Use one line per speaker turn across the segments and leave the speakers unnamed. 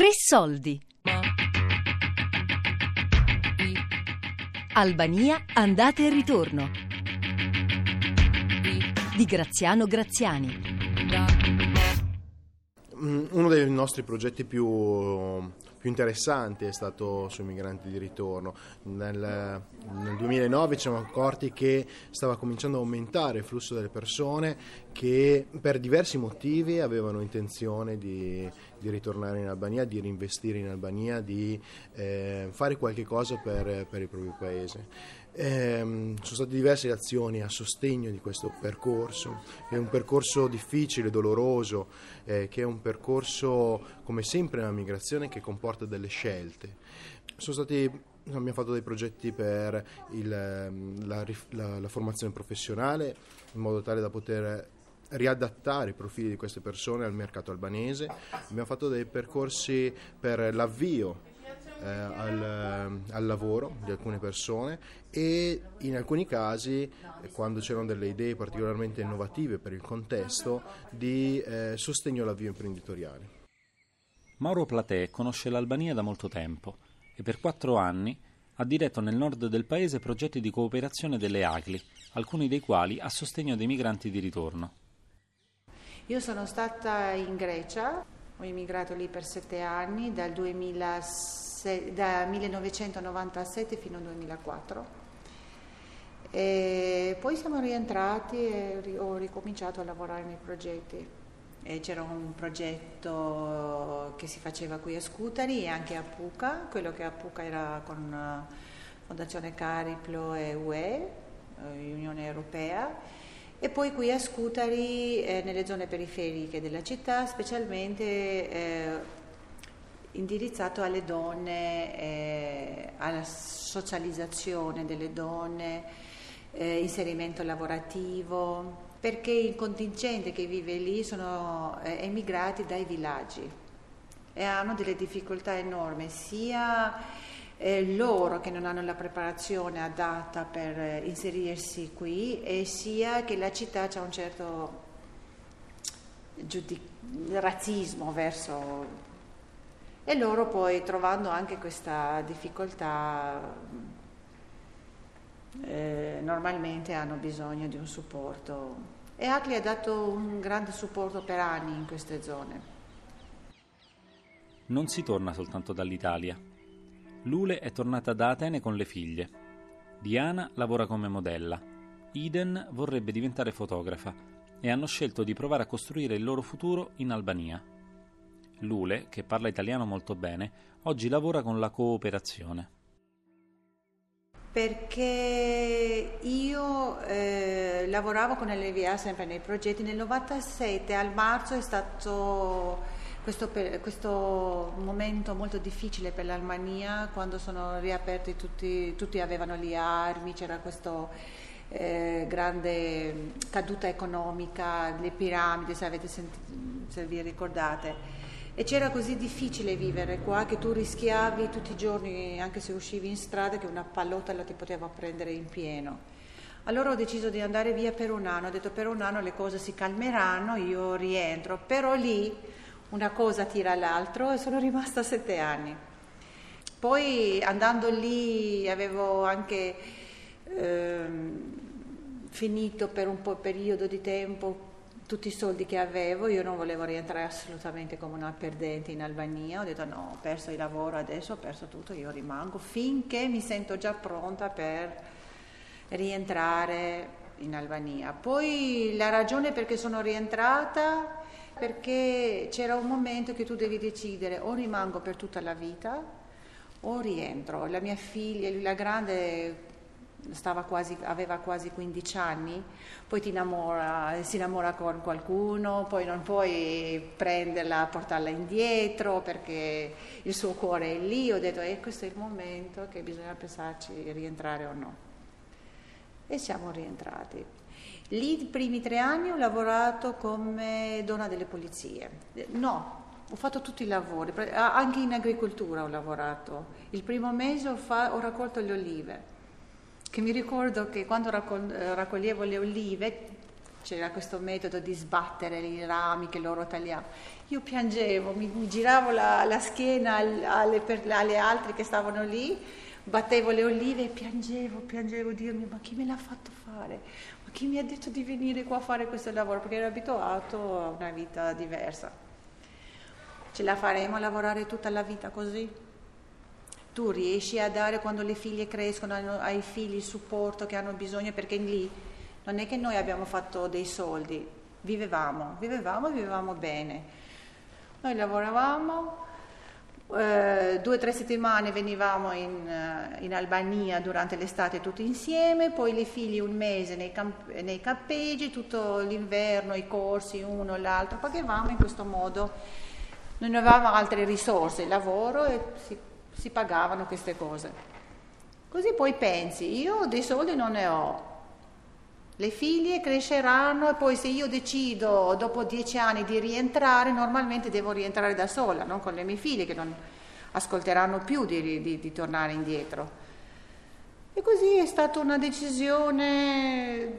Tre soldi. Albania, andate e ritorno. Di Graziano Graziani.
Mm, Uno dei nostri progetti più, più interessanti è stato sui migranti di ritorno. Nel, nel 2009 ci siamo accorti che stava cominciando a aumentare il flusso delle persone che per diversi motivi avevano intenzione di, di ritornare in Albania, di reinvestire in Albania, di eh, fare qualche cosa per, per il proprio paese. Ehm, sono state diverse azioni a sostegno di questo percorso, è un percorso difficile, doloroso, eh, che è un percorso come sempre nella migrazione che comporta delle scelte. Sono stati abbiamo fatto dei progetti per il, ehm, la, la- la formazione professionale in modo tale da poter riadattare i profili di queste persone al mercato albanese. Abbiamo fatto dei percorsi per l'avvio eh, al, al lavoro di alcune persone e in alcuni casi, eh, quando c'erano delle idee particolarmente innovative per il contesto, di eh, sostegno all'avvio imprenditoriale.
Mauro Platè conosce l'Albania da molto tempo e per quattro anni ha diretto nel nord del paese progetti di cooperazione delle ACLI, alcuni dei quali a sostegno dei migranti di ritorno.
Io sono stata in Grecia, ho immigrato lì per sette anni, dal 2006 da 1997 fino al 2004. E poi siamo rientrati e ho ricominciato a lavorare nei progetti. E c'era un progetto che si faceva qui a Scutari e anche a Puca, quello che a Puca era con eh, Fondazione Cariplo e UE, eh, Unione Europea, e poi qui a Scutari, eh, nelle zone periferiche della città, specialmente eh, indirizzato alle donne, eh, alla socializzazione delle donne, eh, inserimento lavorativo, perché il contingente che vive lì sono eh, emigrati dai villaggi e hanno delle difficoltà enormi, sia eh, loro che non hanno la preparazione adatta per eh, inserirsi qui e sia che la città ha un certo giudic- razzismo verso... E loro poi trovando anche questa difficoltà eh, normalmente hanno bisogno di un supporto e Acli ha dato un grande supporto per anni in queste zone.
Non si torna soltanto dall'Italia. Lule è tornata da Atene con le figlie. Diana lavora come modella. Iden vorrebbe diventare fotografa e hanno scelto di provare a costruire il loro futuro in Albania. Lule, che parla italiano molto bene, oggi lavora con la cooperazione.
Perché io eh, lavoravo con LVA sempre nei progetti, nel 97 al marzo è stato questo, questo momento molto difficile per l'Albania quando sono riaperti tutti, tutti avevano le armi, c'era questa grande caduta economica, le piramidi, se, avete sentito, se vi ricordate. E c'era così difficile vivere qua che tu rischiavi tutti i giorni, anche se uscivi in strada, che una pallotta la ti poteva prendere in pieno. Allora ho deciso di andare via per un anno, ho detto per un anno le cose si calmeranno, io rientro, però lì una cosa tira l'altro e sono rimasta sette anni. Poi andando lì avevo anche ehm, finito per un po' periodo di tempo tutti i soldi che avevo, io non volevo rientrare assolutamente come una perdente in Albania, ho detto no, ho perso il lavoro adesso, ho perso tutto, io rimango finché mi sento già pronta per rientrare in Albania. Poi la ragione perché sono rientrata perché c'era un momento che tu devi decidere o rimango per tutta la vita o rientro. La mia figlia, la grande quasi, aveva quasi 15 anni, poi innamora, si innamora con qualcuno, poi non puoi prenderla, portarla indietro perché il suo cuore è lì. Ho detto, eh, questo è il momento che bisogna pensarci rientrare o no. E siamo rientrati. Lì i primi tre anni ho lavorato come donna delle pulizie. No, ho fatto tutti i lavori, anche in agricoltura ho lavorato. Il primo mese ho, fa, ho raccolto le olive che mi ricordo che quando raccol- raccoglievo le olive c'era questo metodo di sbattere i rami che loro tagliavano. Io piangevo, mi, giravo la, la schiena alle, alle altre che stavano lì, battevo le olive e piangevo, piangevo, Dio mio, ma chi me l'ha fatto fare? Ma chi mi ha detto di venire qua a fare questo lavoro? Perché ero abituato a una vita diversa. Ce la faremo a lavorare tutta la vita così? Tu riesci a dare quando le figlie crescono ai figli il supporto che hanno bisogno perché lì non è che noi abbiamo fatto dei soldi, vivevamo, vivevamo e vivevamo bene. Noi lavoravamo, eh, due o tre settimane venivamo in, eh, in, Albania durante l'estate tutti insieme, poi le figlie un mese nei, camp- nei campeggi, tutto l'inverno, i corsi, uno l'altro, pagavamo in questo modo. Non avevamo altre risorse, il lavoro e si, si pagavano queste cose. Così poi pensi, io dei soldi non ne ho, le figlie cresceranno e poi se io decido dopo dieci anni di rientrare, normalmente devo rientrare da sola, non con le mie figlie che non ascolteranno più di, di, di tornare indietro. E così è stata una decisione.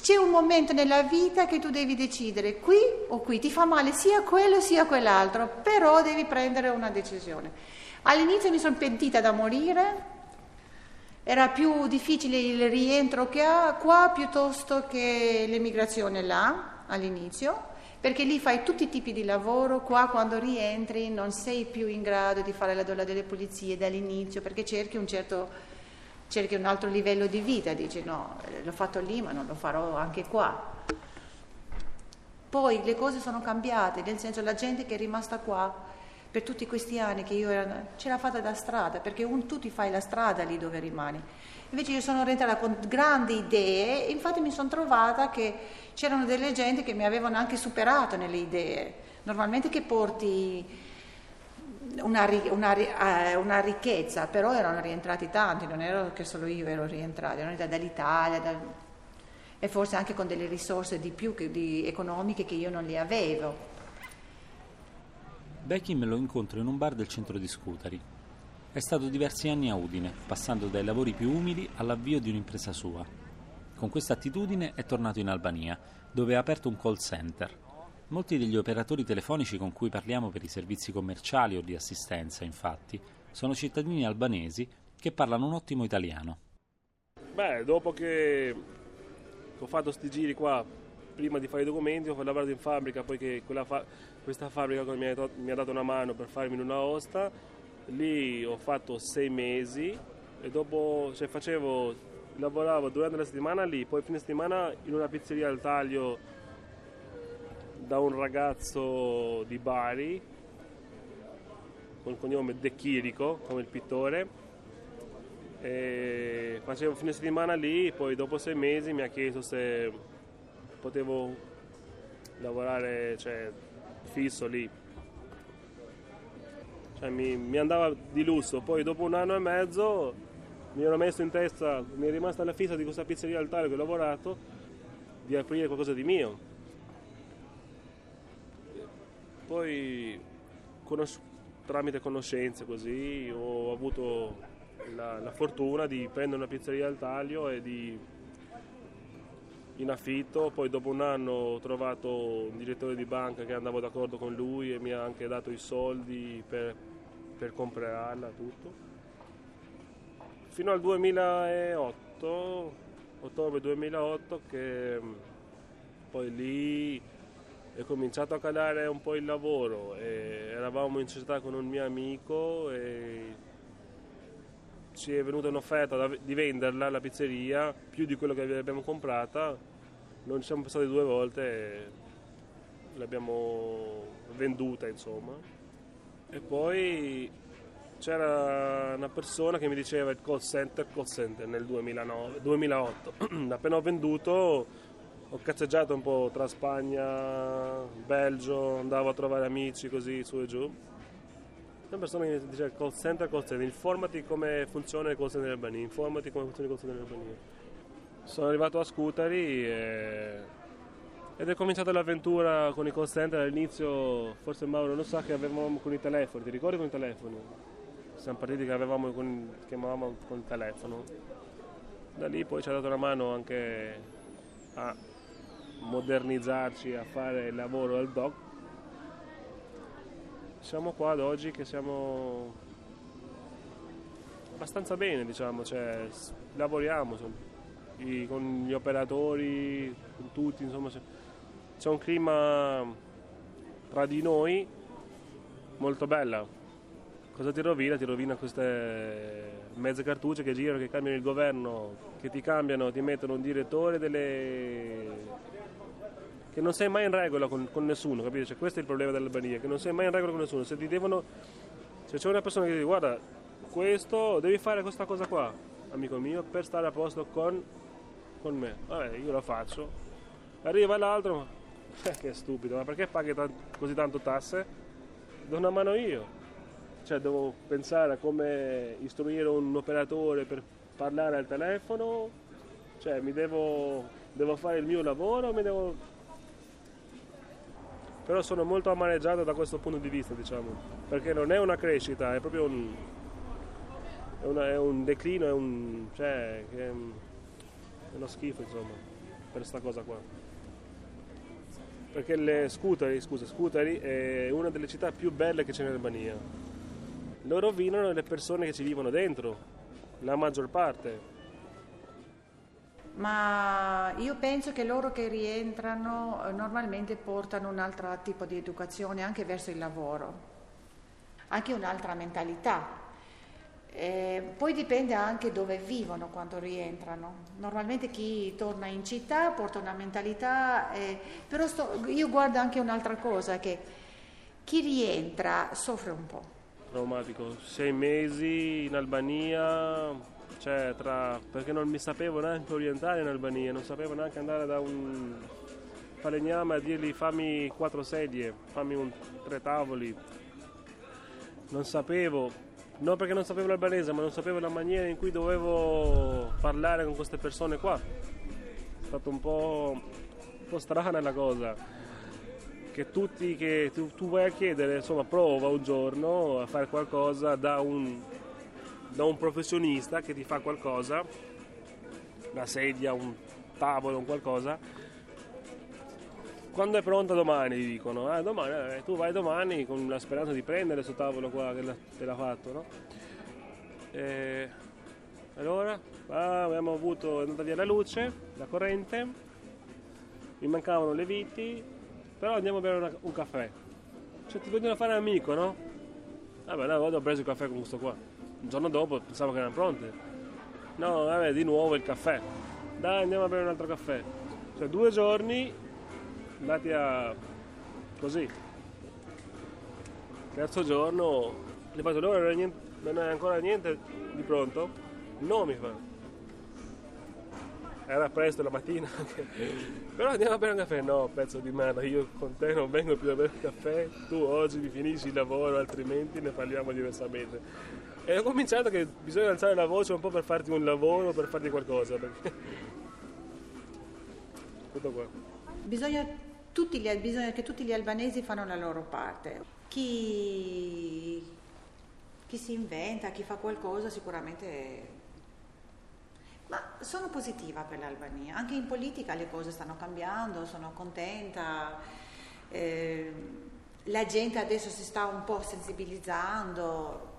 C'è un momento nella vita che tu devi decidere qui o qui, ti fa male sia quello sia quell'altro, però devi prendere una decisione. All'inizio mi sono pentita da morire, era più difficile il rientro che ha qua piuttosto che l'emigrazione là all'inizio, perché lì fai tutti i tipi di lavoro, qua quando rientri non sei più in grado di fare la donna delle pulizie dall'inizio, perché cerchi un certo cerchi un altro livello di vita, dici no, l'ho fatto lì ma non lo farò anche qua. Poi le cose sono cambiate, nel senso la gente che è rimasta qua per tutti questi anni che io ero, ce l'ha fatta da strada, perché un, tu ti fai la strada lì dove rimani. Invece io sono rientrata con grandi idee infatti mi sono trovata che c'erano delle gente che mi avevano anche superato nelle idee. Normalmente che porti una, una, eh, una ricchezza, però erano rientrati tanti, non era che solo io ero rientrata, erano dall'Italia, da, e forse anche con delle risorse di più che, di, economiche che io non le avevo.
Becky lo incontro in un bar del centro di Scutari. È stato diversi anni a Udine, passando dai lavori più umili all'avvio di un'impresa sua. Con questa attitudine è tornato in Albania, dove ha aperto un call center. Molti degli operatori telefonici con cui parliamo per i servizi commerciali o di assistenza, infatti, sono cittadini albanesi che parlano un ottimo italiano.
Beh, dopo che ho fatto questi giri qua, prima di fare i documenti, ho lavorato in fabbrica, poiché quella fa- questa fabbrica mi ha, mi ha dato una mano per farmi una osta, lì ho fatto sei mesi e dopo cioè, facevo, lavoravo durante la settimana lì, poi fine settimana in una pizzeria al taglio da un ragazzo di Bari con il cognome De Chirico come il pittore. E facevo fine settimana lì poi dopo sei mesi mi ha chiesto se potevo lavorare cioè, fisso lì. Cioè, mi, mi, andava di lusso, poi dopo un anno e mezzo mi ero messo in testa, mi è rimasta la fissa di questa pizzeria al taglio che ho lavorato, di aprire qualcosa di mio. Poi conos- tramite conoscenze così ho avuto la, la fortuna di prendere una pizzeria al taglio e di in affitto, poi dopo un anno ho trovato un direttore di banca che andavo d'accordo con lui e mi ha anche dato i soldi per, per comprarla, tutto. Fino al 2008, ottobre 2008, che mm, poi lì è cominciato a calare un po' il lavoro. eravamo in società con un mio amico e ci è venuta un'offerta di venderla la pizzeria più di quello che abbiamo comprata non ci siamo passati due volte e l'abbiamo venduta insomma. E poi c'era una persona che mi diceva il call center call center nel 2009, 2008 appena ho venduto ho cazzeggiato un po' tra Spagna Belgio andavo a trovare amici così su e giù una persona che dice call center, call center, informati come funziona il call center in Albania, informati come funziona il call center in Albania. Sono arrivato a Scutari e... ed è cominciata l'avventura con i call center. All'inizio, forse Mauro non sa che avevamo con i telefoni, ti ricordi con i telefoni? Siamo partiti che avevamo con, chiamavamo con il telefono. Da lì poi ci ha dato una mano anche a modernizzarci, a fare il lavoro al doc. Siamo qua ad oggi che siamo abbastanza bene, diciamo, cioè, lavoriamo insomma, i, con gli operatori, con tutti, insomma, c'è, un clima tra di noi molto bella. Cosa ti rovina? Ti rovina queste mezze cartucce che girano, che cambiano il governo, che ti cambiano, ti mettono un direttore delle... che non sei mai in regola con, con nessuno, capito? Cioè, questo è il problema dell'Albania, che non sei mai in regola con nessuno. Se ti devono... Se c'è una persona che ti dice guarda, questo, devi fare questa cosa qua, amico mio, per stare a posto con, con me. Vabbè, io la faccio. Arriva l'altro, eh, che stupido, ma perché paghi t- così tanto tasse? Do una mano io cioè devo pensare a come istruire un operatore per parlare al telefono, cioè mi devo, devo fare il mio lavoro, mi devo... però sono molto amareggiato da questo punto di vista, diciamo, perché non è una crescita, è proprio un, è una, è un declino, è, un, cioè, è uno schifo, insomma, per questa cosa qua. Perché le Scutari, scusa, Scutari è una delle città più belle che c'è in Albania lo rovinano le persone che ci vivono dentro, la maggior parte.
Ma io penso che loro che rientrano eh, normalmente portano un altro tipo di educazione anche verso il lavoro, anche un'altra mentalità. Eh, poi dipende anche dove vivono quando rientrano. Normalmente chi torna in città porta una mentalità, eh, però sto, io guardo anche un'altra cosa, che chi rientra soffre un po'
traumatico. Sei mesi in Albania, cioè tra, perché non mi sapevo neanche orientare in Albania, non sapevo neanche andare da un falegname a dirgli fammi quattro sedie, fammi un, tre tavoli. Non sapevo, non perché non sapevo l'albanese, ma non sapevo la maniera in cui dovevo parlare con queste persone qua. È stato un po', un po strana la cosa che tutti che tu, tu vai a chiedere, insomma, prova un giorno a fare qualcosa da un, da un professionista che ti fa qualcosa, una sedia, un tavolo, un qualcosa. Quando è pronta domani, ti dicono, ah, domani, eh, tu vai domani con la speranza di prendere questo tavolo qua che te l'ha fatto, no? E allora, ah, abbiamo avuto, è andata via la luce, la corrente, mi mancavano le viti, però andiamo a bere una, un caffè. Cioè ti vogliono fare amico, no? Vabbè, una volta ho preso il caffè con questo qua. Il giorno dopo pensavo che erano pronte. No, vabbè, di nuovo il caffè. Dai, andiamo a bere un altro caffè. Cioè due giorni andati a... così. Terzo giorno, ho fatto loro non è ancora niente di pronto? No, mi fa era presto la mattina però andiamo a bere un caffè no pezzo di merda io con te non vengo più a bere un caffè tu oggi mi finisci il lavoro altrimenti ne parliamo diversamente e ho cominciato che bisogna alzare la voce un po' per farti un lavoro per farti qualcosa perché... tutto qua.
Bisogna, gli, bisogna che tutti gli albanesi fanno la loro parte. Chi, chi si inventa chi fa qualcosa sicuramente ma sono positiva per l'Albania, anche in politica le cose stanno cambiando, sono contenta, eh, la gente adesso si sta un po' sensibilizzando.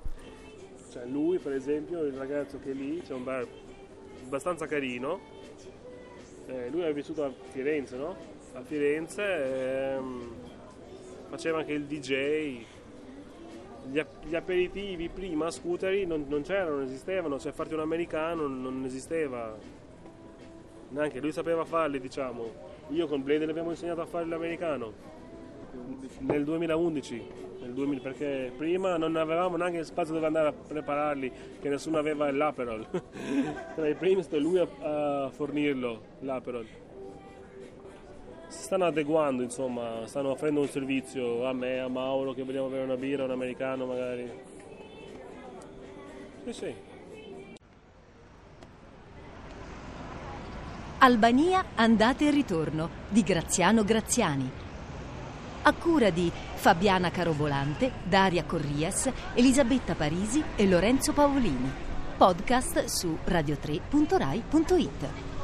Cioè lui per esempio, il ragazzo che è lì, c'è un bar abbastanza carino, eh, lui è vissuto a Firenze, no? A Firenze ehm, faceva anche il DJ, gli, aperitivi prima scuteri non, non, c'erano, non esistevano, cioè farti un americano non esisteva. Neanche lui sapeva farli, diciamo. Io con Blade le abbiamo insegnato a fare l'americano nel 2011, nel 2000, perché prima non avevamo neanche spazio dove andare a prepararli, che nessuno aveva l'Aperol. Tra i primi è lui a, a fornirlo, l'Aperol si stanno adeguando, insomma, stanno offrendo un servizio a me, a Mauro che vogliamo avere una birra, un americano magari. Sì, sì.
Albania andate e ritorno di Graziano Graziani. A cura di Fabiana Carobolante, Daria Corrias, Elisabetta Parisi e Lorenzo Paolini. Podcast su radio3.rai.it.